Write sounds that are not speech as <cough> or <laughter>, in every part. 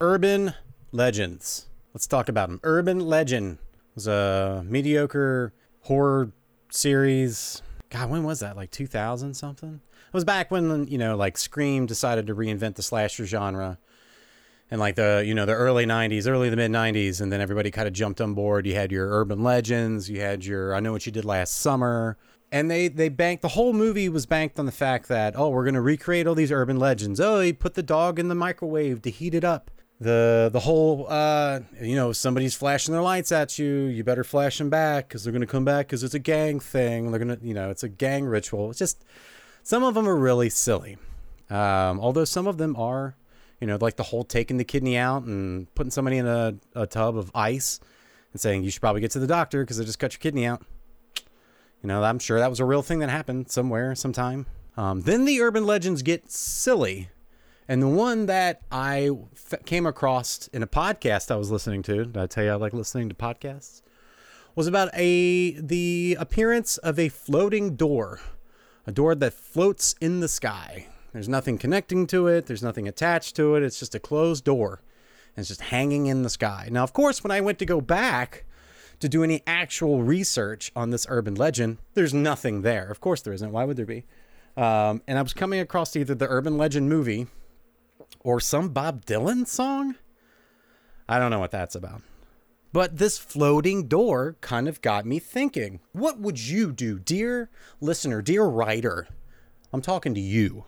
Urban Legends. Let's talk about them. Urban Legend was a mediocre horror series. God, when was that? Like 2000 something? It was back when, you know, like Scream decided to reinvent the slasher genre. And like the, you know, the early 90s, early the mid 90s. And then everybody kind of jumped on board. You had your Urban Legends, you had your I Know What You Did Last Summer. And they, they banked, the whole movie was banked on the fact that, oh, we're going to recreate all these urban legends. Oh, he put the dog in the microwave to heat it up the the whole uh you know somebody's flashing their lights at you you better flash them back because they're to come back because it's a gang thing. They're to you know it's a gang ritual. It's just some of them are really silly. Um although some of them are you know like the whole taking the kidney out and putting somebody in a, a tub of ice and saying you should probably get to the doctor because they just cut your kidney out. You know i'm sure that was a real thing that happened somewhere sometime. Um, then the urban legends get silly and the one that I f- came across in a podcast I was listening to, did I tell you I like listening to podcasts? Was about a the appearance of a floating door, a door that floats in the sky. There's nothing connecting to it. There's nothing attached to it. It's just a closed door, and it's just hanging in the sky. Now, of course, when I went to go back to do any actual research on this urban legend, there's nothing there. Of course, there isn't. Why would there be? Um, and I was coming across either the urban legend movie or some Bob Dylan song. I don't know what that's about. But this floating door kind of got me thinking. What would you do, dear listener, dear writer? I'm talking to you.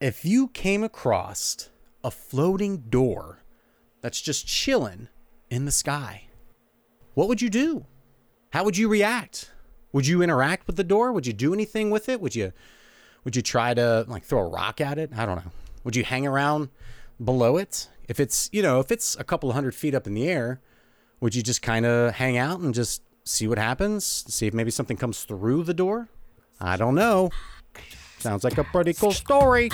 If you came across a floating door that's just chilling in the sky, what would you do? How would you react? Would you interact with the door? Would you do anything with it? Would you would you try to like throw a rock at it? I don't know. Would you hang around below it? If it's, you know, if it's a couple hundred feet up in the air, would you just kind of hang out and just see what happens? See if maybe something comes through the door? I don't know. Sounds like a pretty cool story.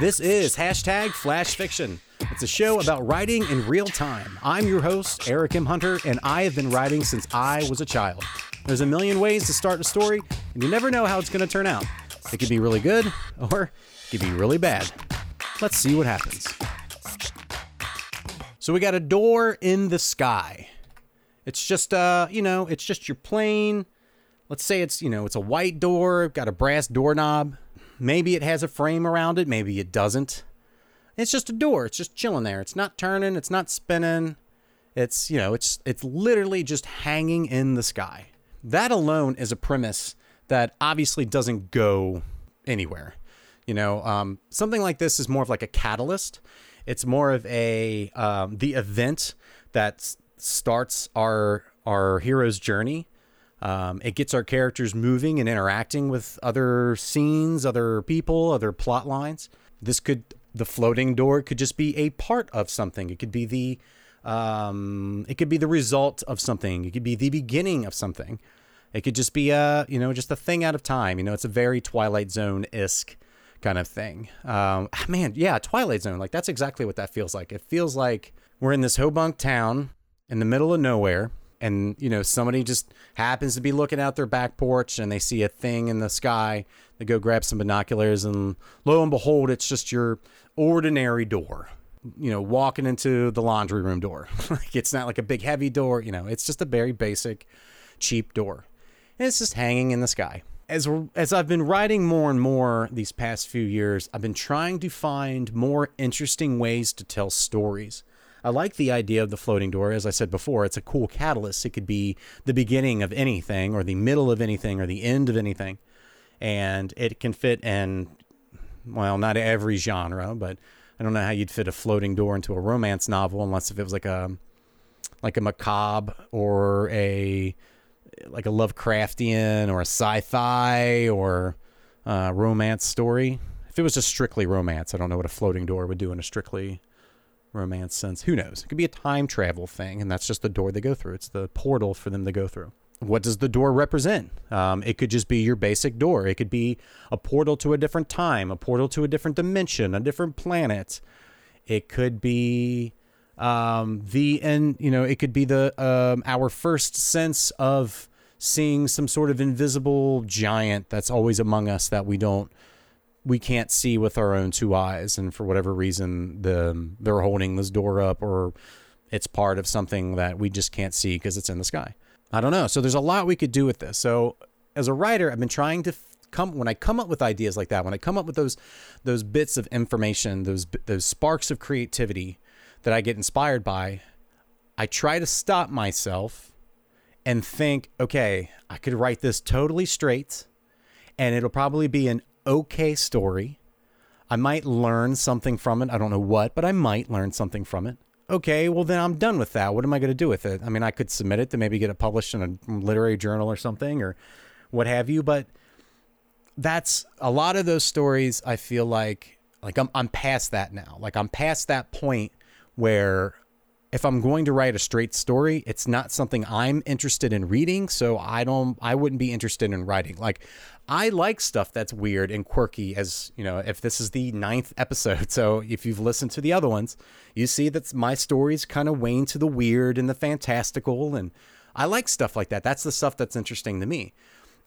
This is hashtag Flash Fiction. It's a show about writing in real time. I'm your host, Eric M. Hunter, and I have been writing since I was a child. There's a million ways to start a story, and you never know how it's going to turn out. It could be really good, or it could be really bad. Let's see what happens. So we got a door in the sky. It's just uh, you know, it's just your plain. let's say it's, you know, it's a white door, got a brass doorknob. Maybe it has a frame around it, maybe it doesn't. It's just a door. It's just chilling there. It's not turning, it's not spinning. It's, you know, it's it's literally just hanging in the sky. That alone is a premise that obviously doesn't go anywhere. You know, um, something like this is more of like a catalyst. It's more of a um, the event that starts our our hero's journey. Um, it gets our characters moving and interacting with other scenes, other people, other plot lines. This could the floating door could just be a part of something. It could be the um, it could be the result of something. It could be the beginning of something. It could just be a you know just a thing out of time. You know, it's a very Twilight Zone isk kind of thing. Um, man, yeah, Twilight Zone. Like that's exactly what that feels like. It feels like we're in this Hobunk town in the middle of nowhere, and you know somebody just happens to be looking out their back porch and they see a thing in the sky. They go grab some binoculars, and lo and behold, it's just your ordinary door. You know, walking into the laundry room door. <laughs> like it's not like a big heavy door. You know, it's just a very basic, cheap door, and it's just hanging in the sky as as I've been writing more and more these past few years, I've been trying to find more interesting ways to tell stories. I like the idea of the floating door. As I said before, it's a cool catalyst. It could be the beginning of anything, or the middle of anything, or the end of anything, and it can fit in well, not every genre, but I don't know how you'd fit a floating door into a romance novel unless if it was like a like a macabre or a like a Lovecraftian or a sci-fi or uh, romance story. If it was just strictly romance, I don't know what a floating door would do in a strictly romance sense. Who knows? It could be a time travel thing, and that's just the door they go through. It's the portal for them to go through. What does the door represent? Um, it could just be your basic door. It could be a portal to a different time, a portal to a different dimension, a different planet. It could be um, the and you know it could be the um, our first sense of seeing some sort of invisible giant that's always among us that we don't we can't see with our own two eyes, and for whatever reason, the they're holding this door up, or it's part of something that we just can't see because it's in the sky. I don't know. So there's a lot we could do with this. So as a writer, I've been trying to come when I come up with ideas like that, when I come up with those those bits of information, those those sparks of creativity that I get inspired by, I try to stop myself and think, okay, I could write this totally straight and it'll probably be an okay story. I might learn something from it. I don't know what, but I might learn something from it. Okay, well, then I'm done with that. What am I going to do with it? I mean, I could submit it to maybe get it published in a literary journal or something or what have you, but that's a lot of those stories. I feel like, like I'm, I'm past that now. Like I'm past that point where if I'm going to write a straight story, it's not something I'm interested in reading, so I don't I wouldn't be interested in writing. Like I like stuff that's weird and quirky as, you know, if this is the ninth <laughs> episode. So if you've listened to the other ones, you see that my stories kind of wane to the weird and the fantastical and I like stuff like that. That's the stuff that's interesting to me.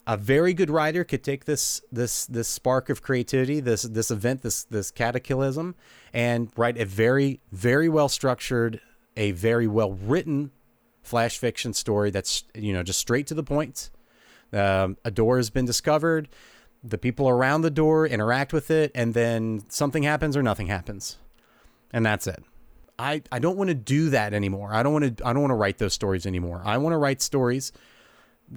A very good writer could take this this this spark of creativity, this this event, this this cataclysm, and write a very very well structured a very well written flash fiction story that's you know just straight to the point. Um, a door has been discovered. The people around the door interact with it, and then something happens or nothing happens, and that's it. I, I don't want to do that anymore. I don't want to I don't want to write those stories anymore. I want to write stories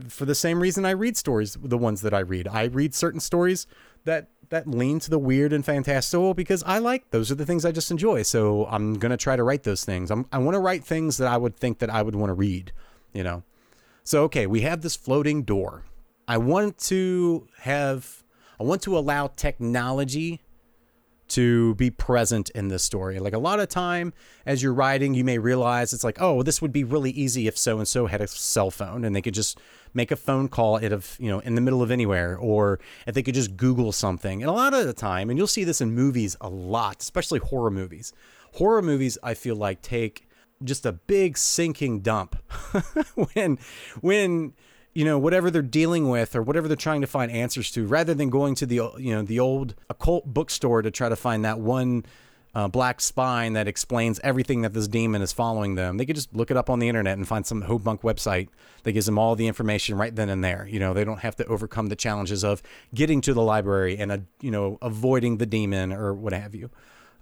for the same reason I read stories, the ones that I read. I read certain stories that that lean to the weird and fantastical because I like those are the things I just enjoy. So I'm gonna try to write those things. I'm, I want to write things that I would think that I would want to read. You know. So okay, we have this floating door. I want to have. I want to allow technology to be present in this story. Like a lot of time as you're writing, you may realize it's like, oh, this would be really easy if so and so had a cell phone and they could just make a phone call it of you know in the middle of anywhere or if they could just google something and a lot of the time and you'll see this in movies a lot especially horror movies horror movies i feel like take just a big sinking dump <laughs> when when you know whatever they're dealing with or whatever they're trying to find answers to rather than going to the you know the old occult bookstore to try to find that one uh, black spine that explains everything that this demon is following them. They could just look it up on the internet and find some hobunk website that gives them all the information right then and there. You know, they don't have to overcome the challenges of getting to the library and, uh, you know, avoiding the demon or what have you.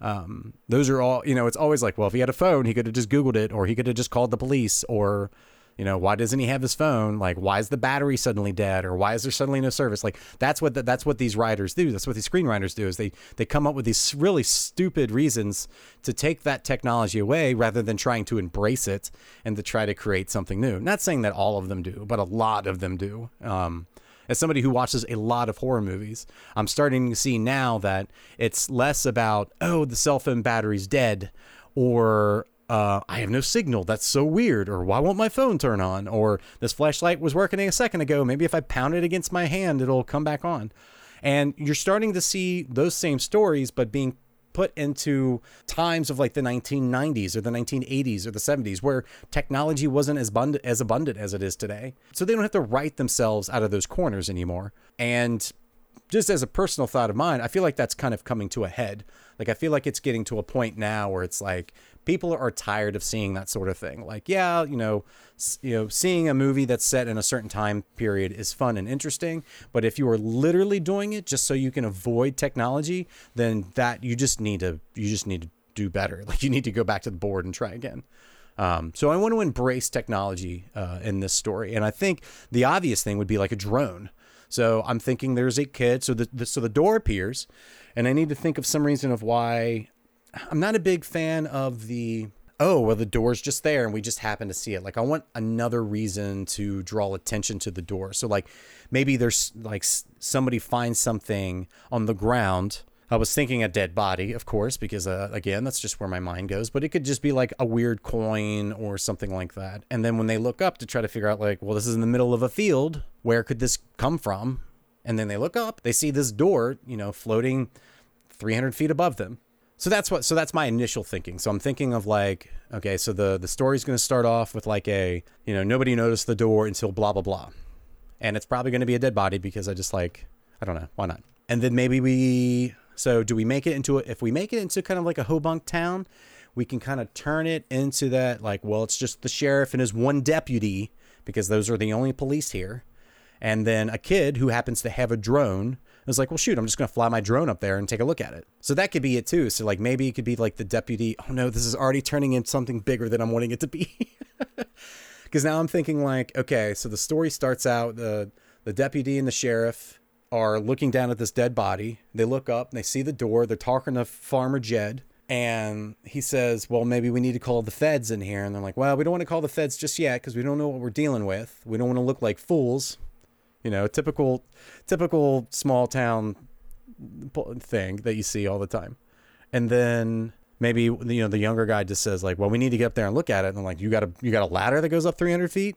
Um, those are all, you know, it's always like, well, if he had a phone, he could have just Googled it or he could have just called the police or, you know, why doesn't he have his phone? Like, why is the battery suddenly dead, or why is there suddenly no service? Like, that's what the, that's what these writers do. That's what these screenwriters do. Is they they come up with these really stupid reasons to take that technology away rather than trying to embrace it and to try to create something new. Not saying that all of them do, but a lot of them do. Um, as somebody who watches a lot of horror movies, I'm starting to see now that it's less about oh the cell phone battery's dead or uh, I have no signal. That's so weird. Or why won't my phone turn on? Or this flashlight was working a second ago. Maybe if I pound it against my hand, it'll come back on. And you're starting to see those same stories, but being put into times of like the 1990s or the 1980s or the 70s where technology wasn't as abundant as abundant as it is today. So they don't have to write themselves out of those corners anymore. And just as a personal thought of mine, I feel like that's kind of coming to a head. Like I feel like it's getting to a point now where it's like people are tired of seeing that sort of thing. Like, yeah, you know, you know, seeing a movie that's set in a certain time period is fun and interesting, but if you are literally doing it just so you can avoid technology, then that you just need to you just need to do better. <laughs> Like you need to go back to the board and try again. Um, so I want to embrace technology uh, in this story, and I think the obvious thing would be like a drone. So I'm thinking there's a kid. So the, the so the door appears, and I need to think of some reason of why I'm not a big fan of the oh well the door's just there and we just happen to see it. Like i want another reason to draw attention to the door. So like maybe there's like somebody finds something on the ground. I was thinking a dead body of course because uh, again that's just where my mind goes but it could just be like a weird coin or something like that. And then when they look up to try to figure out like well this is in the middle of a field. Where could this come from? And then they look up they see this door you know floating 300 feet above them so that's what so that's my initial thinking. So i'm thinking of like okay so the the story's going to start off with like a you know nobody noticed the door until blah blah blah. And it's probably going to be a dead body because i just like i don't know why not? And then maybe we. So do we make it into a, if we make it into kind of like a Hobunk town, we can kind of turn it into that like well it's just the sheriff and his one deputy because those are the only police here, and then a kid who happens to have a drone is like well shoot I'm just gonna fly my drone up there and take a look at it. So that could be it too. So like maybe it could be like the deputy. Oh no, this is already turning into something bigger than I'm wanting it to be. <laughs> Because now I'm thinking like okay, so the story starts out the the deputy and the sheriff are looking down at this dead body. They look up and they see the door. They're talking to Farmer Jed. And he says, Well, maybe we need to call the feds in here. And they're like, Well, we don't want to call the feds just yet because we don't know what we're dealing with. We don't want to look like fools. You know, typical, typical small town thing that you see all the time. And then maybe you know the younger guy just says like, "Well, we need to get up there and look at it." And I'm like, "You got a you got a ladder that goes up 300 feet?"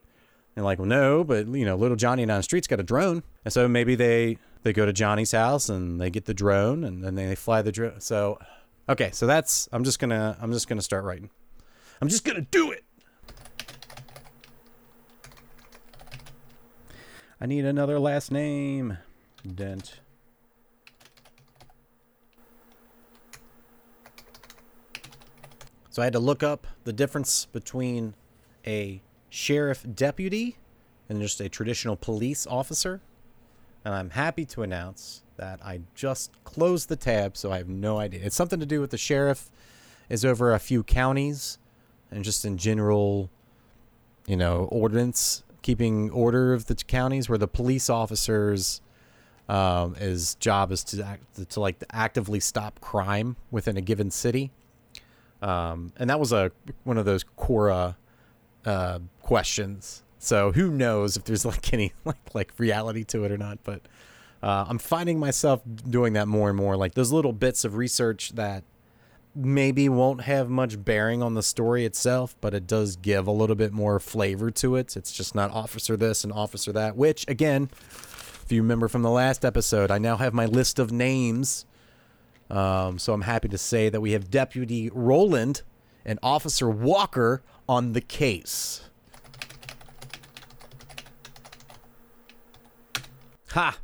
And like, well, no, but you know, little Johnny down the street's got a drone, and so maybe they they go to Johnny's house and they get the drone, and then they fly the drone. So, okay, so that's I'm just gonna I'm just gonna start writing. I'm just gonna do it. I need another last name. Dent. So I had to look up the difference between a sheriff deputy and just a traditional police officer. And I'm happy to announce that I just closed the tab, so I have no idea. It's something to do with the sheriff is over a few counties and just in general, you know, ordinance, keeping order of the counties where the police officers um, his job is to act, to, like actively stop crime within a given city. Um, and that was a one of those Quora uh, questions. So who knows if there's <laughs> like any like like reality to it or not? But uh, I'm finding myself doing that more and more. Like those little bits of research that maybe won't have much bearing on the story itself, but it does give a little bit more flavor to it. It's just not officer this and officer that. Which again, if you remember from the last episode, I now have my list of names. Um, so I'm happy to say that we have Deputy Roland and Officer Walker on the case. Ha!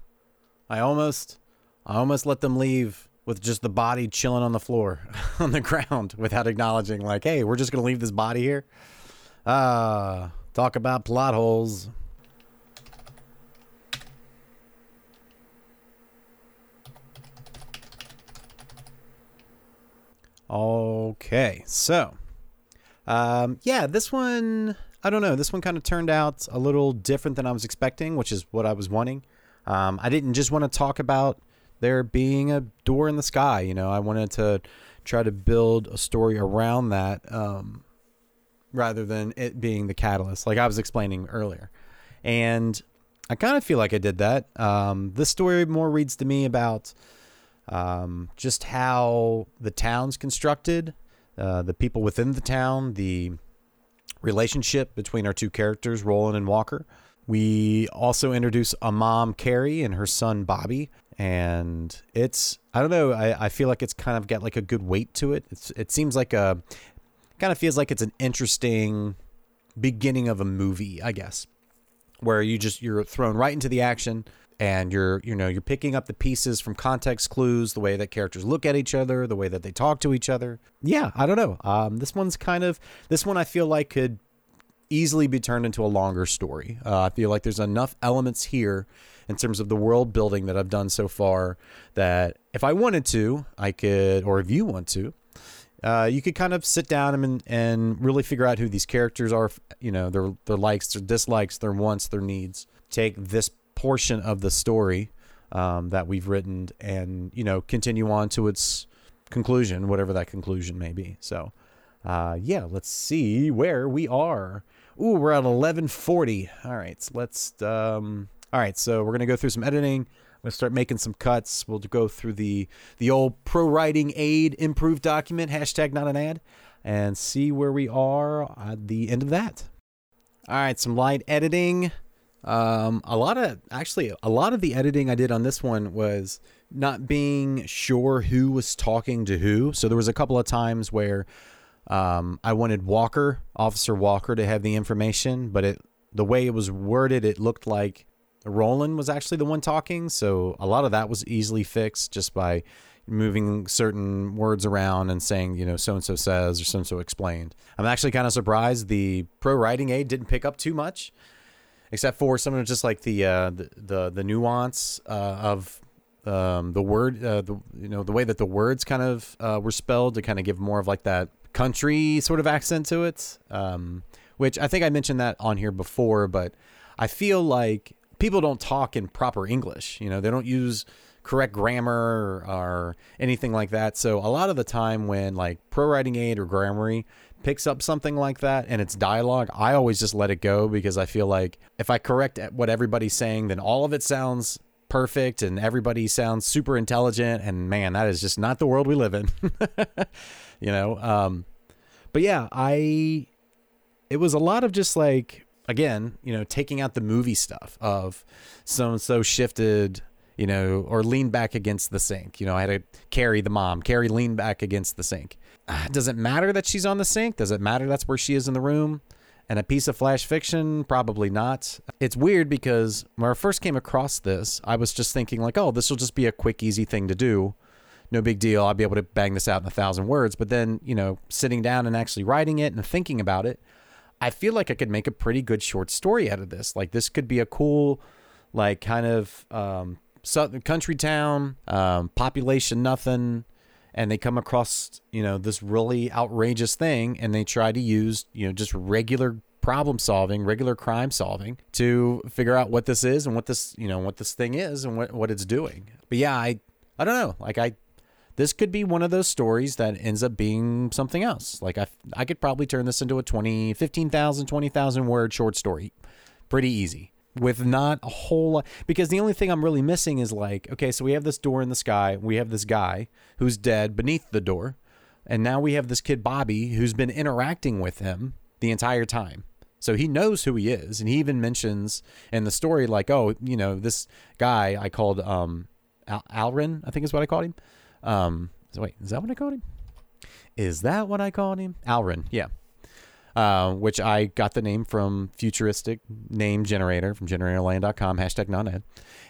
I almost I almost let them leave with just the body chilling on the floor <laughs> on the ground without acknowledging like, "Hey, we're just to leave this body here." Ah, uh, talk about plot holes. Okay, so um, yeah, this one, I don't know. This one kind of turned out a little different than I was expecting, which is what I was wanting. Um, I didn't just want to talk about there being a door in the sky. You know, I wanted to try to build a story around that um, rather than it being the catalyst, like I was explaining earlier. And I kind of feel like I did that. Um, this story more reads to me about um, just how the town's constructed uh, the people within the town, the relationship between our two characters, Roland and Walker. We also introduce a mom, Carrie, and her son, Bobby. And it's, I don't know, I, I feel like it's kind of got like a good weight to it. It's, it seems like a, kind of feels like it's an interesting beginning of a movie, I guess, where you just, you're thrown right into the action and you're you know you're picking up the pieces from context clues the way that characters look at each other the way that they talk to each other yeah i don't know um, this one's kind of this one i feel like could easily be turned into a longer story. Uh, i feel like there's enough elements here in terms of the world building that i've done so far that if i wanted to i could or if you want to uh, you could kind of sit down and and really figure out who these characters are you know their their likes their dislikes their wants their needs. Take this portion of the story um, that we've written and you know continue on to its conclusion whatever that conclusion may be. So uh, yeah let's see where we are ooh we're at 1140 all right so let's um, all right so we're gonna go through some editing. I'm gonna start making some cuts. We'll go through the the old ProWritingAid improved document hashtag not an ad and see where we are at the end of that. All right some light editing. Um, a lot of actually a lot of the editing I did on this one was not being sure who was talking to who. So there was a couple of times where um, I wanted Walker, Officer Walker, to have the information, but it the way it was worded, it looked like Roland was actually the one talking, so a lot of that was easily fixed just by moving certain words around and saying, you know, so and so says or so and so explained. I'm actually kind of surprised the ProWritingAid didn't pick up too much, except for some of just like the uh, the, the the nuance uh, of um, the word, uh, the you know the way that the words kind of uh, were spelled to kind of give more of like that country sort of accent to it. Um, which I think I mentioned that on here before, but I feel like people don't talk in proper English. You know, they don't use correct grammar or, anything like that. So a lot of the time when like ProWritingAid or Grammarly picks up something like that and it's dialogue, I always just let it go because I feel like if I correct what everybody's saying, then all of it sounds perfect and everybody sounds super intelligent and man, that is just not the world we live in. <laughs> you know, um but yeah, I it was a lot of just like again, you know, taking out the movie stuff of so and so shifted you know, or lean back against the sink. You know, I had to Carrie the mom, Carrie lean back against the sink. Uh, does it matter that she's on the sink? Does it matter that's where she is in the room? And a piece of flash fiction? Probably not. It's weird because when I first came across this, I was just thinking, like, oh, this will just be a quick, easy thing to do. No big deal. I'll be able to bang this out in a thousand words. But then, you know, sitting down and actually writing it and thinking about it, I feel like I could make a pretty good short story out of this. Like, this could be a cool, like, kind of um, southern country town, um, population nothing, and they come across you know this really outrageous thing, and they try to use you know just regular problem solving, regular crime solving to figure out what this is and what this you know what this thing is and what what it's doing. But yeah, I I don't know, like I. This could be one of those stories that ends up being something else. Like I, I could probably turn this into a 20, 15,000, 20,000 word short story. Pretty easy with not a whole lot because the only thing I'm really missing is like, okay, so we have this door in the sky, we have this guy who's dead beneath the door, and now we have this kid Bobby who's been interacting with him the entire time. So he knows who he is, and he even mentions in the story like, oh, you know, this guy I called um Al- Alrin, I think is what I called him. Um, so wait, is that what I called him? Is that what I called him? Alrin, yeah. Uh, which I got the name from futuristic name generator from generatorland.com, hashtag non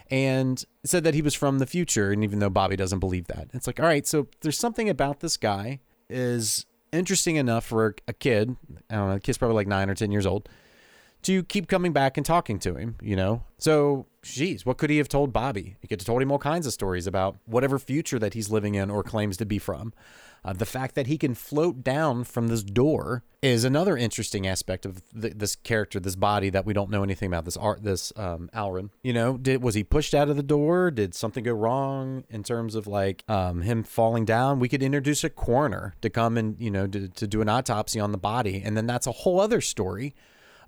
and said that he was from the future. And even though Bobby doesn't believe that, it's like, all right, so there's something about this guy is interesting enough for a kid. I don't know, the kid's probably like nine or 10 years old to keep coming back and talking to him, you know? So, geez, what could he have told Bobby? He could have told him all kinds of stories about whatever future that he's living in or claims to be from. Uh, the fact that he can float down from this door is another interesting aspect of the, this character, this body that we don't know anything about. This art, this um, Alrin. You know, did was he pushed out of the door? Did something go wrong in terms of like um, him falling down? We could introduce a coroner to come and you know to, to do an autopsy on the body, and then that's a whole other story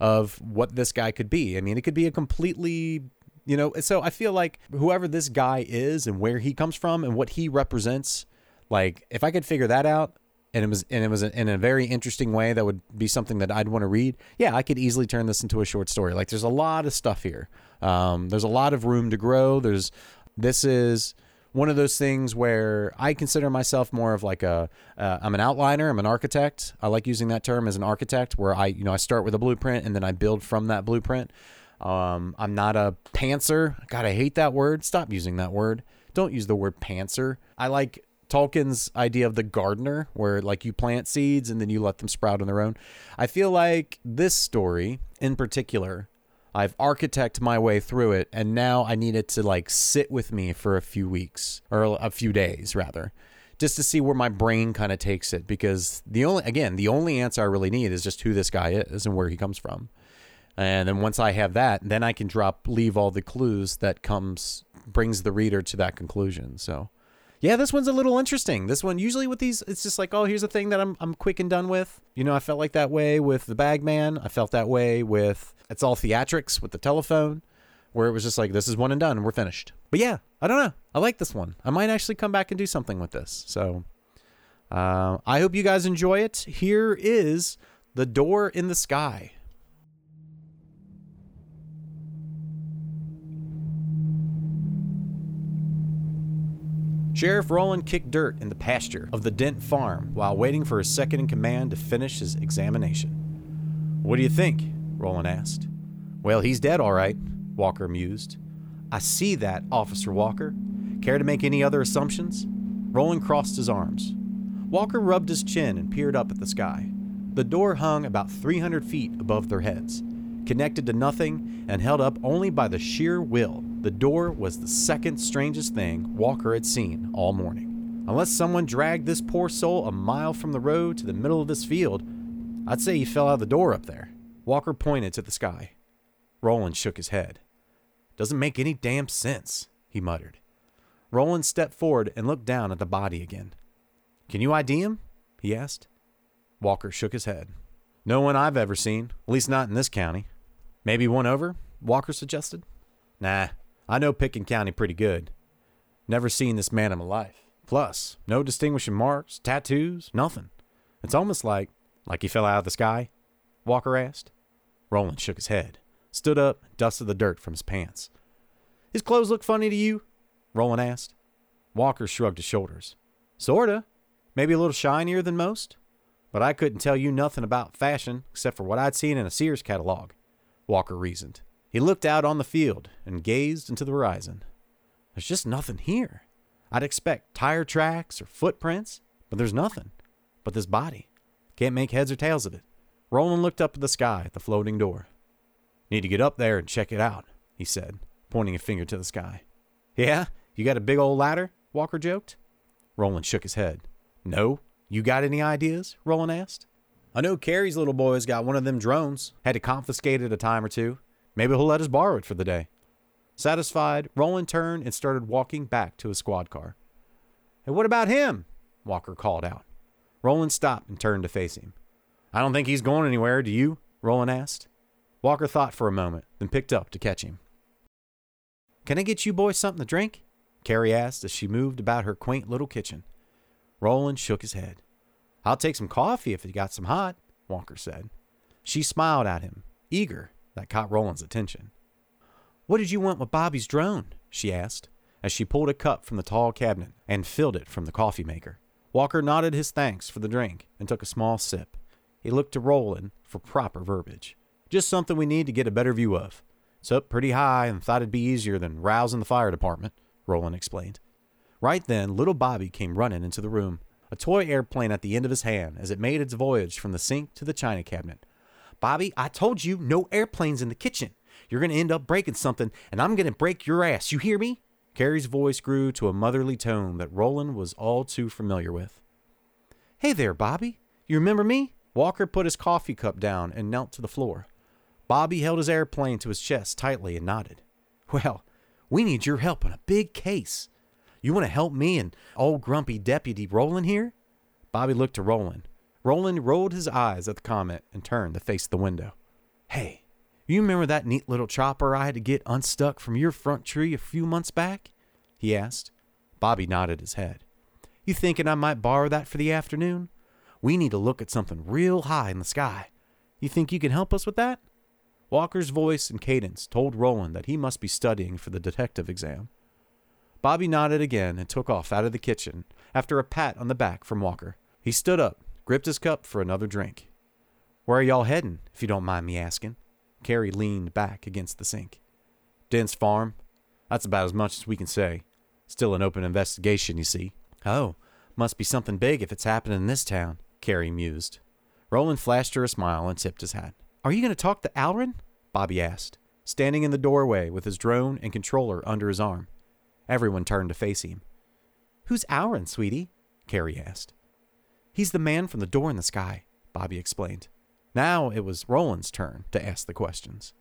of what this guy could be. I mean, it could be a completely you know so i feel like whoever this guy is and where he comes from and what he represents like if I could figure that out and it was and it was in a very interesting way that would be something that I'd want to read. Yeah, I could easily turn this into a short story. Like there's a lot of stuff here. Um, there's a lot of room to grow. There's this is one of those things where I consider myself more of like a am uh, an outliner. I'm an architect. I like using that term as an architect, where I you know I start with a blueprint and then I build from that blueprint. Um, I'm not a pantser. God, I hate that word. Stop using that word. Don't use the word pantser. I like Tolkien's idea of the gardener, where like you plant seeds and then you let them sprout on their own. I feel like this story in particular, I've architect my way through it, and now I need it to like sit with me for a few weeks or a few days rather, just to see where my brain kind of takes it. Because the only, again, the only answer I really need is just who this guy is and where he comes from. And then once I have that, then I can drop, leave all the clues that comes, brings the reader to that conclusion. So yeah, this one's a little interesting. This one usually with these, it's just like, oh, here's a thing that I'm I'm quick and done with. You know, I felt like that way with the Bagman. I felt that way with it's all theatrics with the telephone, where it was just like this is one and done we're finished. But yeah, I don't know. I like this one. I might actually come back and do something with this. So uh, I hope you guys enjoy it. Here is the door in the sky. Sheriff Roland kicked dirt in the pasture of the Dent farm while waiting for his second in command to finish his examination. What do you think? Roland asked. Well, he's dead, all right. Walker mused. I see that, Officer Walker. Care to make any other assumptions? Roland crossed his arms. Walker rubbed his chin and peered up at the sky. The door hung about 300 feet above their heads, connected to nothing and held up only by the sheer will. The door was the second strangest thing Walker had seen all morning. Unless someone dragged this poor soul a mile from the road to the middle of this field, I'd say he fell out of the door up there. Walker pointed to the sky. Roland shook his head. Doesn't make any damn sense, he muttered. Roland stepped forward and looked down at the body again. Can you ID him? he asked. Walker shook his head. No one I've ever seen, at least not in this county. Maybe one over? Walker suggested. Nah, I know Pitkin County pretty good. Never seen this man in my life. Plus, no distinguishing marks, tattoos, nothing. It's almost like, like he fell out of the sky? Walker asked. Roland shook his head stood up, dusted the dirt from his pants. His clothes look funny to you? Roland asked. Walker shrugged his shoulders. Sorta. Maybe a little shinier than most. But I couldn't tell you nothing about fashion except for what I'd seen in a Sears catalog, Walker reasoned. He looked out on the field and gazed into the horizon. There's just nothing here. I'd expect tire tracks or footprints, but there's nothing. But this body. Can't make heads or tails of it. Roland looked up at the sky at the floating door. Need to get up there and check it out, he said, pointing a finger to the sky. Yeah? You got a big old ladder? Walker joked. Roland shook his head. No? You got any ideas? Roland asked. I know Carrie's little boy's got one of them drones. Had to confiscate it a time or two. Maybe he'll let us borrow it for the day. Satisfied, Roland turned and started walking back to his squad car. Hey, what about him? Walker called out. Roland stopped and turned to face him. I don't think he's going anywhere, do you? Roland asked. Walker thought for a moment, then picked up to catch him. Can I get you boys something to drink? Carrie asked as she moved about her quaint little kitchen. Roland shook his head. I'll take some coffee if you got some hot, Walker said. She smiled at him, eager, that caught Roland's attention. What did you want with Bobby's drone? she asked, as she pulled a cup from the tall cabinet and filled it from the coffee maker. Walker nodded his thanks for the drink and took a small sip. He looked to Roland for proper verbiage. Just something we need to get a better view of. It's up pretty high and thought it'd be easier than rousing the fire department, Roland explained. Right then, little Bobby came running into the room, a toy airplane at the end of his hand as it made its voyage from the sink to the china cabinet. Bobby, I told you no airplanes in the kitchen. You're going to end up breaking something, and I'm going to break your ass. You hear me? Carrie's voice grew to a motherly tone that Roland was all too familiar with. Hey there, Bobby. You remember me? Walker put his coffee cup down and knelt to the floor. Bobby held his airplane to his chest tightly and nodded. Well, we need your help on a big case. You want to help me and old grumpy deputy Roland here? Bobby looked to Roland. Roland rolled his eyes at the comment and turned to face the window. Hey, you remember that neat little chopper I had to get unstuck from your front tree a few months back? he asked. Bobby nodded his head. You thinking I might borrow that for the afternoon? We need to look at something real high in the sky. You think you can help us with that? Walker's voice and cadence told Roland that he must be studying for the detective exam. Bobby nodded again and took off out of the kitchen after a pat on the back from Walker. He stood up, gripped his cup for another drink. Where are y'all heading, if you don't mind me asking? Carrie leaned back against the sink. Dent's farm. That's about as much as we can say. Still an open investigation, you see. Oh, must be something big if it's happening in this town, Carrie mused. Roland flashed her a smile and tipped his hat. Are you going to talk to Alrin? Bobby asked, standing in the doorway with his drone and controller under his arm. Everyone turned to face him. Who's Alrin, sweetie? Carrie asked. He's the man from the door in the sky, Bobby explained. Now it was Roland's turn to ask the questions.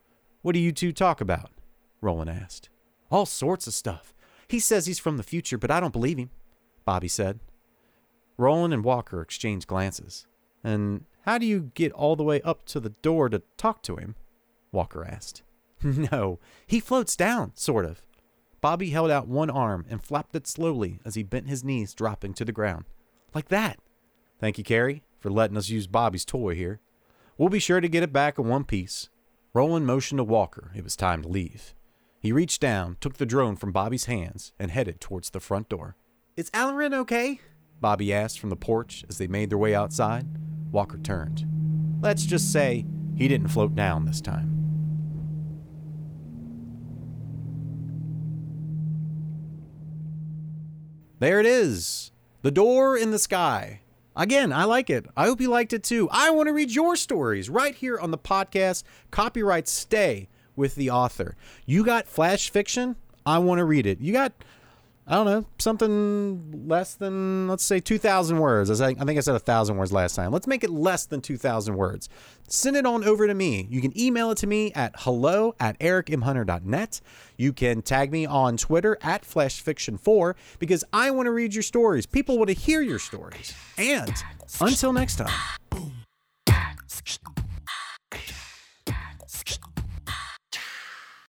What do you two talk about? Roland asked. All sorts of stuff. He says he's from the future, but I don't believe him, Bobby said. Roland and Walker exchanged glances. And how do you get all the way up to the door to talk to him? Walker asked. <laughs> no, he floats down, sort of. Bobby held out one arm and flapped it slowly as he bent his knees, dropping to the ground. Like that. Thank you, Carrie, for letting us use Bobby's toy here. We'll be sure to get it back in one piece. Roland motioned to Walker it was time to leave. He reached down, took the drone from Bobby's hands, and headed towards the front door. Is Alarin okay? Bobby asked from the porch as they made their way outside. Walker turned. Let's just say he didn't float down this time. There it is! The door in the sky. Again, I like it. I hope you liked it too. I want to read your stories right here on the podcast. Copyright stay with the author. You got flash fiction? I want to read it. You got I don't know, something less than, let's say, 2,000 words. I think I said 1,000 words last time. Let's make it less than 2,000 words. Send it on over to me. You can email it to me at hello at ericmhunter.net. You can tag me on Twitter at flashfiction4 because I want to read your stories. People want to hear your stories. And until next time.